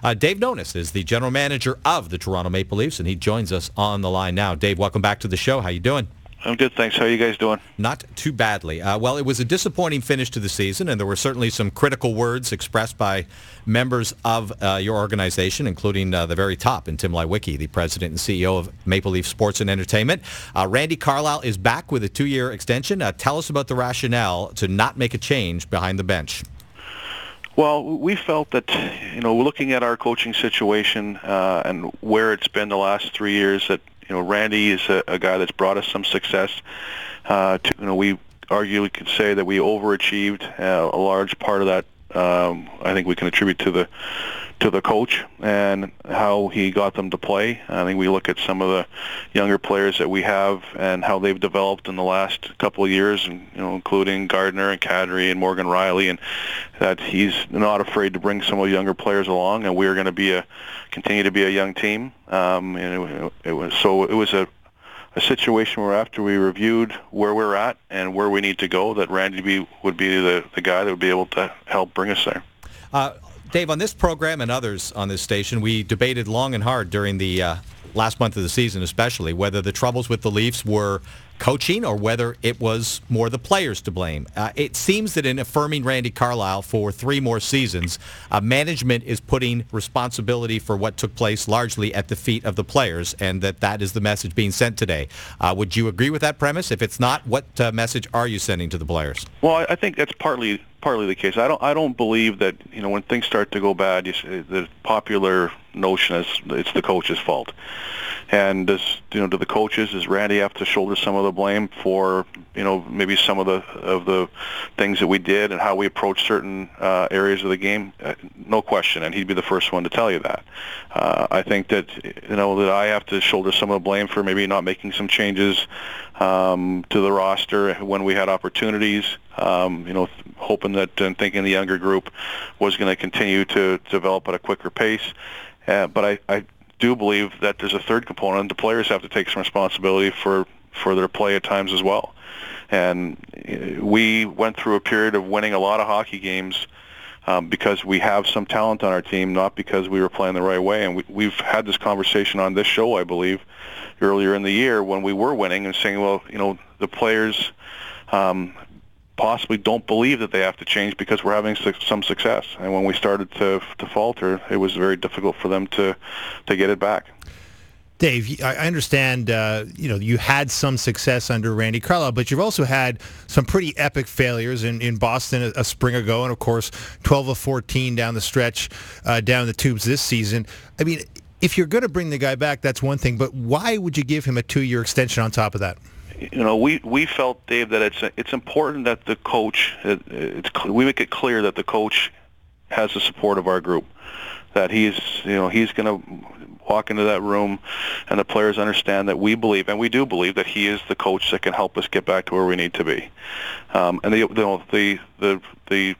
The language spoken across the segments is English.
Uh, Dave Nonis is the general manager of the Toronto Maple Leafs, and he joins us on the line now. Dave, welcome back to the show. How you doing? I'm good, thanks. How are you guys doing? Not too badly. Uh, well, it was a disappointing finish to the season, and there were certainly some critical words expressed by members of uh, your organization, including uh, the very top in Tim Leiweke, the president and CEO of Maple Leaf Sports and Entertainment. Uh, Randy Carlyle is back with a two-year extension. Uh, tell us about the rationale to not make a change behind the bench. Well, we felt that, you know, looking at our coaching situation uh, and where it's been the last three years, that, you know, Randy is a, a guy that's brought us some success. Uh, to, you know, we arguably could say that we overachieved. Uh, a large part of that, um, I think we can attribute to the to the coach and how he got them to play. I think we look at some of the younger players that we have and how they've developed in the last couple of years, and you know, including Gardner and Kadri and Morgan Rielly, and that he's not afraid to bring some of the younger players along, and we're going to be a continue to be a young team. Um, and it, it was so it was a a situation where after we reviewed where we're at and where we need to go, that Randy would be the, the guy that would be able to help bring us there. Uh, Dave, on this program and others on this station, we debated long and hard during the uh, last month of the season, especially whether the troubles with the Leafs were coaching or whether it was more the players to blame. Uh, it seems that in affirming Randy Carlyle for three more seasons, uh, management is putting responsibility for what took place largely at the feet of the players, and that that is the message being sent today. Uh, would you agree with that premise? If it's not, what uh, message are you sending to the players? Well, I think that's partly partly the case. I don't I don't believe that you know when things start to go bad, you, the popular notion is it's the coach's fault. And does you know do the coaches does Randy have to shoulder some of the blame for you know maybe some of the of the things that we did and how we approached certain uh, areas of the game? Uh, no question, and he'd be the first one to tell you that. Uh, I think that you know that I have to shoulder some of the blame for maybe not making some changes um, to the roster when we had opportunities. Um, you know, hoping that and thinking the younger group was going to continue to develop at a quicker pace. Uh, but I, I do believe that there's a third component. The players have to take some responsibility for, for their play at times as well. And uh, we went through a period of winning a lot of hockey games um, because we have some talent on our team, not because we were playing the right way. And we, we've had this conversation on this show, I believe, earlier in the year when we were winning and saying, well, you know, the players um, possibly don't believe that they have to change because we're having su- some success. And when we started to, to falter, it was very difficult for them to, to get it back. Dave, I understand. Uh, you know, you had some success under Randy Carlyle, but you've also had some pretty epic failures in, in Boston a, a spring ago, and of course, 12 of 14 down the stretch, uh, down the tubes this season. I mean, if you're going to bring the guy back, that's one thing. But why would you give him a two-year extension on top of that? You know, we we felt Dave that it's it's important that the coach it, it's we make it clear that the coach has the support of our group, that he's you know he's going to walk into that room, and the players understand that we believe and we do believe that he is the coach that can help us get back to where we need to be, um, and the the the the, the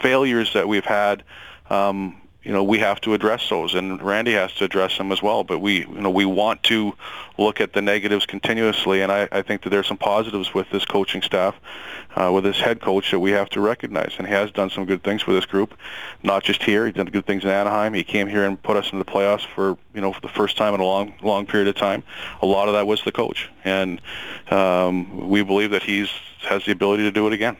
failures that we've had. Um, you know, we have to address those, and Randy has to address them as well. But we, you know, we want to look at the negatives continuously, and I, I think that there's some positives with this coaching staff, uh, with this head coach that we have to recognize, and he has done some good things for this group, not just here. He's done good things in Anaheim. He came here and put us into the playoffs for, you know, for the first time in a long, long period of time. A lot of that was the coach, and um, we believe that he's has the ability to do it again.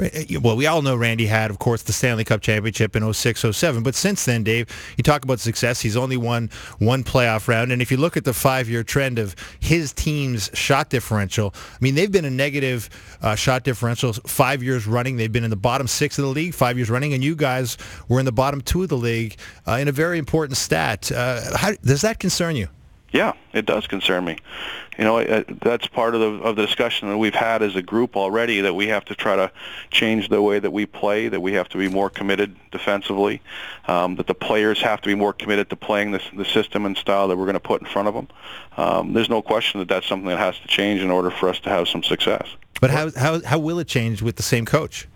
Eh, well, we all know Randy had, of course, the Stanley Cup championship in 06-07. But since then, Dave, you talk about success. He's only won one playoff round. And if you look at the five-year trend of his team's shot differential, I mean, they've been a negative uh, shot differential five years running. They've been in the bottom six of the league five years running. And you guys were in the bottom two of the league uh, in a very important stat. Uh, how, does that concern you? Yeah, it does concern me. You know, that's part of the of the discussion that we've had as a group already. That we have to try to change the way that we play. That we have to be more committed defensively. Um, that the players have to be more committed to playing the the system and style that we're going to put in front of them. Um, there's no question that that's something that has to change in order for us to have some success. But how how how will it change with the same coach?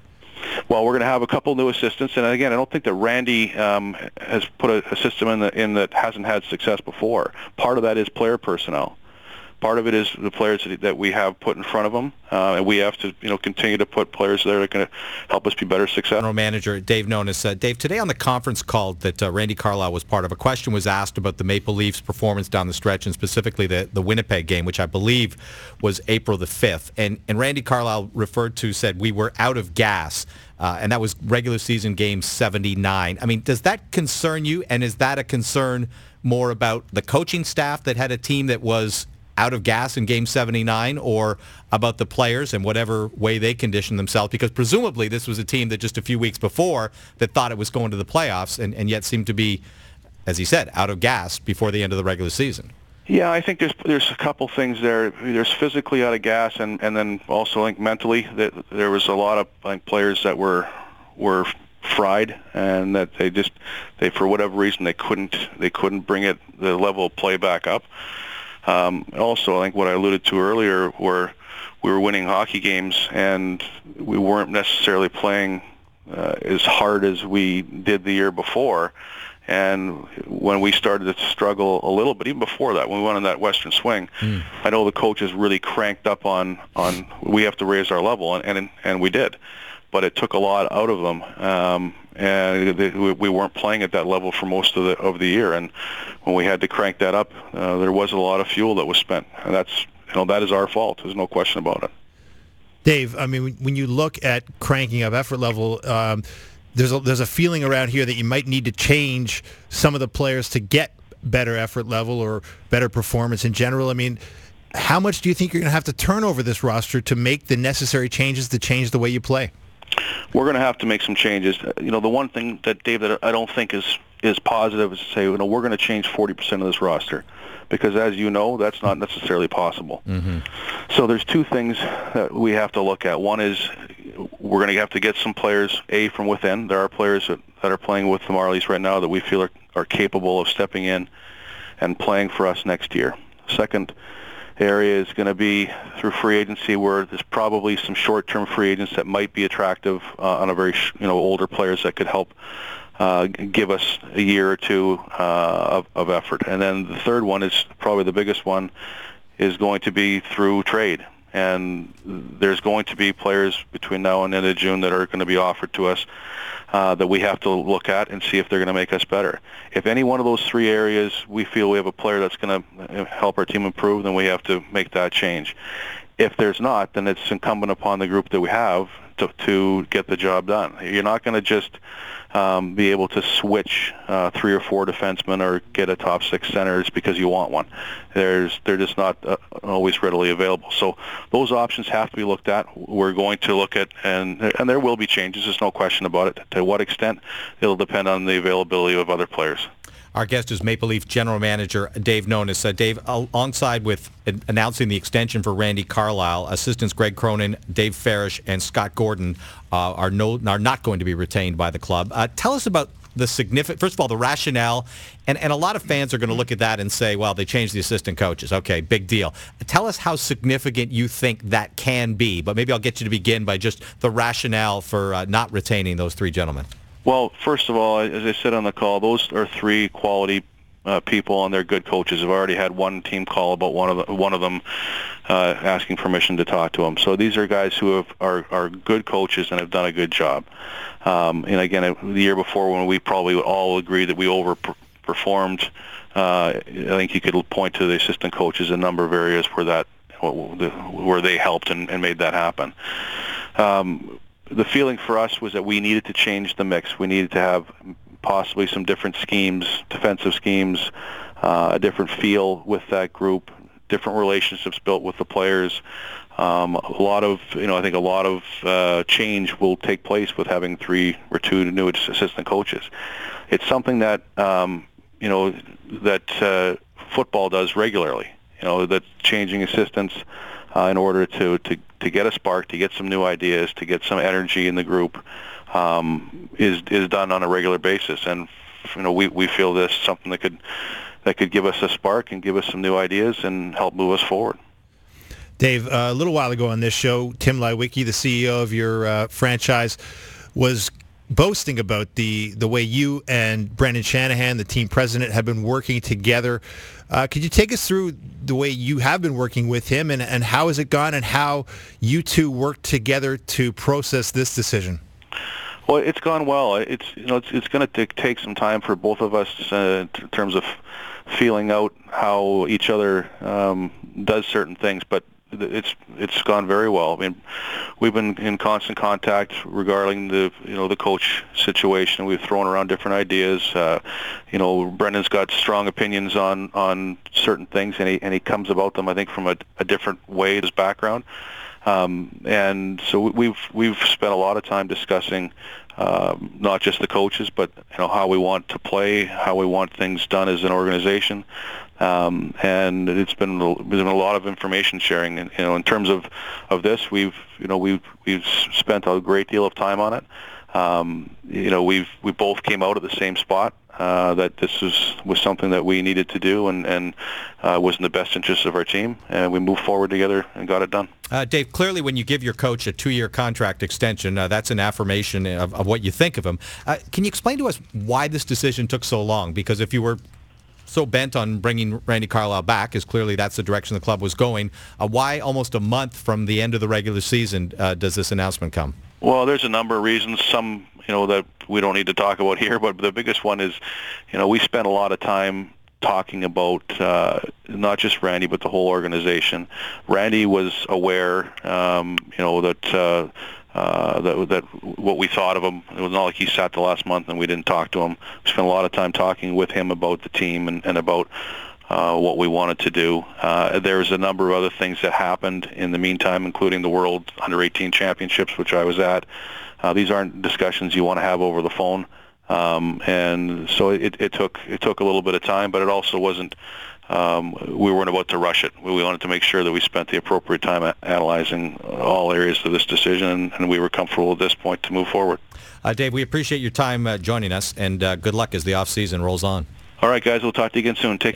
Well, we're going to have a couple new assistants, and again, I don't think that Randy um, has put a, a system in, the, in that hasn't had success before. Part of that is player personnel. Part of it is the players that, we have put in front of them, uh, and we have to you know continue to put players there that are going to help us be better successful. General Manager Dave Nonis. Uh, Dave, today on the conference call that uh, Randy Carlyle was part of, a question was asked about the Maple Leafs' performance down the stretch, and specifically the, the Winnipeg game, which I believe was April the 5th. And, and Randy Carlyle referred to, said, we were out of gas. Uh, and that was regular season game 79. I mean, does that concern you? And is that a concern more about the coaching staff that had a team that was out of gas in game 79 or about the players and whatever way they conditioned themselves? Because presumably this was a team that just a few weeks before that thought it was going to the playoffs and, and yet seemed to be, as he said, out of gas before the end of the regular season. Yeah, I think there's there's a couple things there. There's physically out of gas, and and then also I think mentally that there was a lot of think players that were were fried, and that they just they for whatever reason they couldn't they couldn't bring it the level of play back up. Um, also, I think what I alluded to earlier, where we were winning hockey games and we weren't necessarily playing uh, as hard as we did the year before. And when we started to struggle a little bit, even before that, when we went on that Western swing, mm. I know the coaches really cranked up on on we have to raise our level, and and, and we did, but it took a lot out of them, um, and we weren't playing at that level for most of the of the year. And when we had to crank that up, uh, there was a lot of fuel that was spent, and that's you know that is our fault. There's no question about it. Dave, I mean, when you look at cranking up effort level. Um, there's a, there's a feeling around here that you might need to change some of the players to get better effort level or better performance in general. I mean, how much do you think you're going to have to turn over this roster to make the necessary changes to change the way you play? We're going to have to make some changes. You know, the one thing that Dave that I don't think is is positive is to say, you know, we're going to change 40% of this roster because as you know, that's not necessarily possible. Mm-hmm. So there's two things that we have to look at. One is we're going to have to get some players, A, from within. There are players that, that are playing with the Marlies right now that we feel are, are capable of stepping in and playing for us next year. Second area is going to be through free agency where there's probably some short-term free agents that might be attractive uh, on a very, you know, older players that could help uh, give us a year or two uh, of, of effort. And then the third one is probably the biggest one is going to be through trade and there's going to be players between now and end of June that are going to be offered to us uh, that we have to look at and see if they're going to make us better. If any one of those three areas we feel we have a player that's going to help our team improve, then we have to make that change. If there's not, then it's incumbent upon the group that we have to, to get the job done. You're not going to just um, be able to switch uh, three or four defensemen or get a top six center centers because you want one. There's they're just not uh, always readily available. So those options have to be looked at. We're going to look at and and there will be changes. There's no question about it. To what extent, it'll depend on the availability of other players. Our guest is Maple Leaf General Manager Dave Nonis. Uh, Dave, alongside with announcing the extension for Randy Carlyle, assistants Greg Cronin, Dave Farish, and Scott Gordon uh, are, no, are not going to be retained by the club. Uh, tell us about the significant, first of all, the rationale, and, and a lot of fans are going to look at that and say, well, they changed the assistant coaches. Okay, big deal. Tell us how significant you think that can be, but maybe I'll get you to begin by just the rationale for uh, not retaining those three gentlemen. Well, first of all, as I said on the call, those are three quality uh, people and they're good coaches. I've already had one team call about one of the, one of them uh, asking permission to talk to them. So these are guys who have, are are good coaches and have done a good job. Um, and again, the year before when we probably would all agree that we overperformed, uh, I think you could point to the assistant coaches a number of areas where that where they helped and, and made that happen. Um, the feeling for us was that we needed to change the mix. We needed to have possibly some different schemes, defensive schemes, uh, a different feel with that group, different relationships built with the players. Um, a lot of, you know, I think a lot of uh, change will take place with having three or two new assistant coaches. It's something that, um, you know, that uh, football does regularly. You know, that changing assistants uh, in order to, to, to get a spark, to get some new ideas, to get some energy in the group um, is is done on a regular basis. And you know, we, we feel this something that could that could give us a spark and give us some new ideas and help move us forward. Dave, uh, a little while ago on this show, Tim Leiweke, the CEO of your uh, franchise, was boasting about the the way you and Brendan Shanahan, the team president, have been working together. Uh, could you take us through the way you have been working with him, and, and how has it gone, and how you two worked together to process this decision? Well, it's gone well. It's you know it's it's going to take some time for both of us uh, in terms of feeling out how each other um, does certain things, but it's it's gone very well. I mean, we've been in constant contact regarding the you know the coach situation. We've thrown around different ideas. Uh, you know, Brendan's got strong opinions on on certain things, and he and he comes about them I think from a, a different way. His background. Um, and so we've we've spent a lot of time discussing um, not just the coaches, but you know how we want to play, how we want things done as an organization, um, and it's been been a lot of information sharing. And you know, in terms of of this, we've you know we've we've spent a great deal of time on it. Um, you know, we've we both came out at the same spot uh, that this was was something that we needed to do and and uh, was in the best interest of our team, and we moved forward together and got it done. Uh, Dave, clearly, when you give your coach a two-year contract extension, uh, that's an affirmation of, of, what you think of him. Uh, can you explain to us why this decision took so long? Because if you were so bent on bringing Randy Carlyle back, as clearly that's the direction the club was going, uh, why almost a month from the end of the regular season does this announcement come? Well, there's a number of reasons. Some, you know, that we don't need to talk about here, but the biggest one is, you know, we spent a lot of time talking about uh, not just Randy but the whole organization. Randy was aware, um, you know, that. Uh, uh, that that what we thought of him. It was not like he sat the last month and we didn't talk to him. We spent a lot of time talking with him about the team and, and about uh, what we wanted to do. Uh, there's a number of other things that happened in the meantime, including the World Under 18 Championships, which I was at. Uh, these aren't discussions you want to have over the phone, um, and so it, it took it took a little bit of time, but it also wasn't. Um, we weren't about to rush it. We wanted to make sure that we spent the appropriate time analyzing all areas of this decision, and, and we were comfortable at this point to move forward. Uh, Dave, we appreciate your time uh, joining us, and uh, good luck as the off season rolls on. All right, guys. We'll talk to you again soon. Take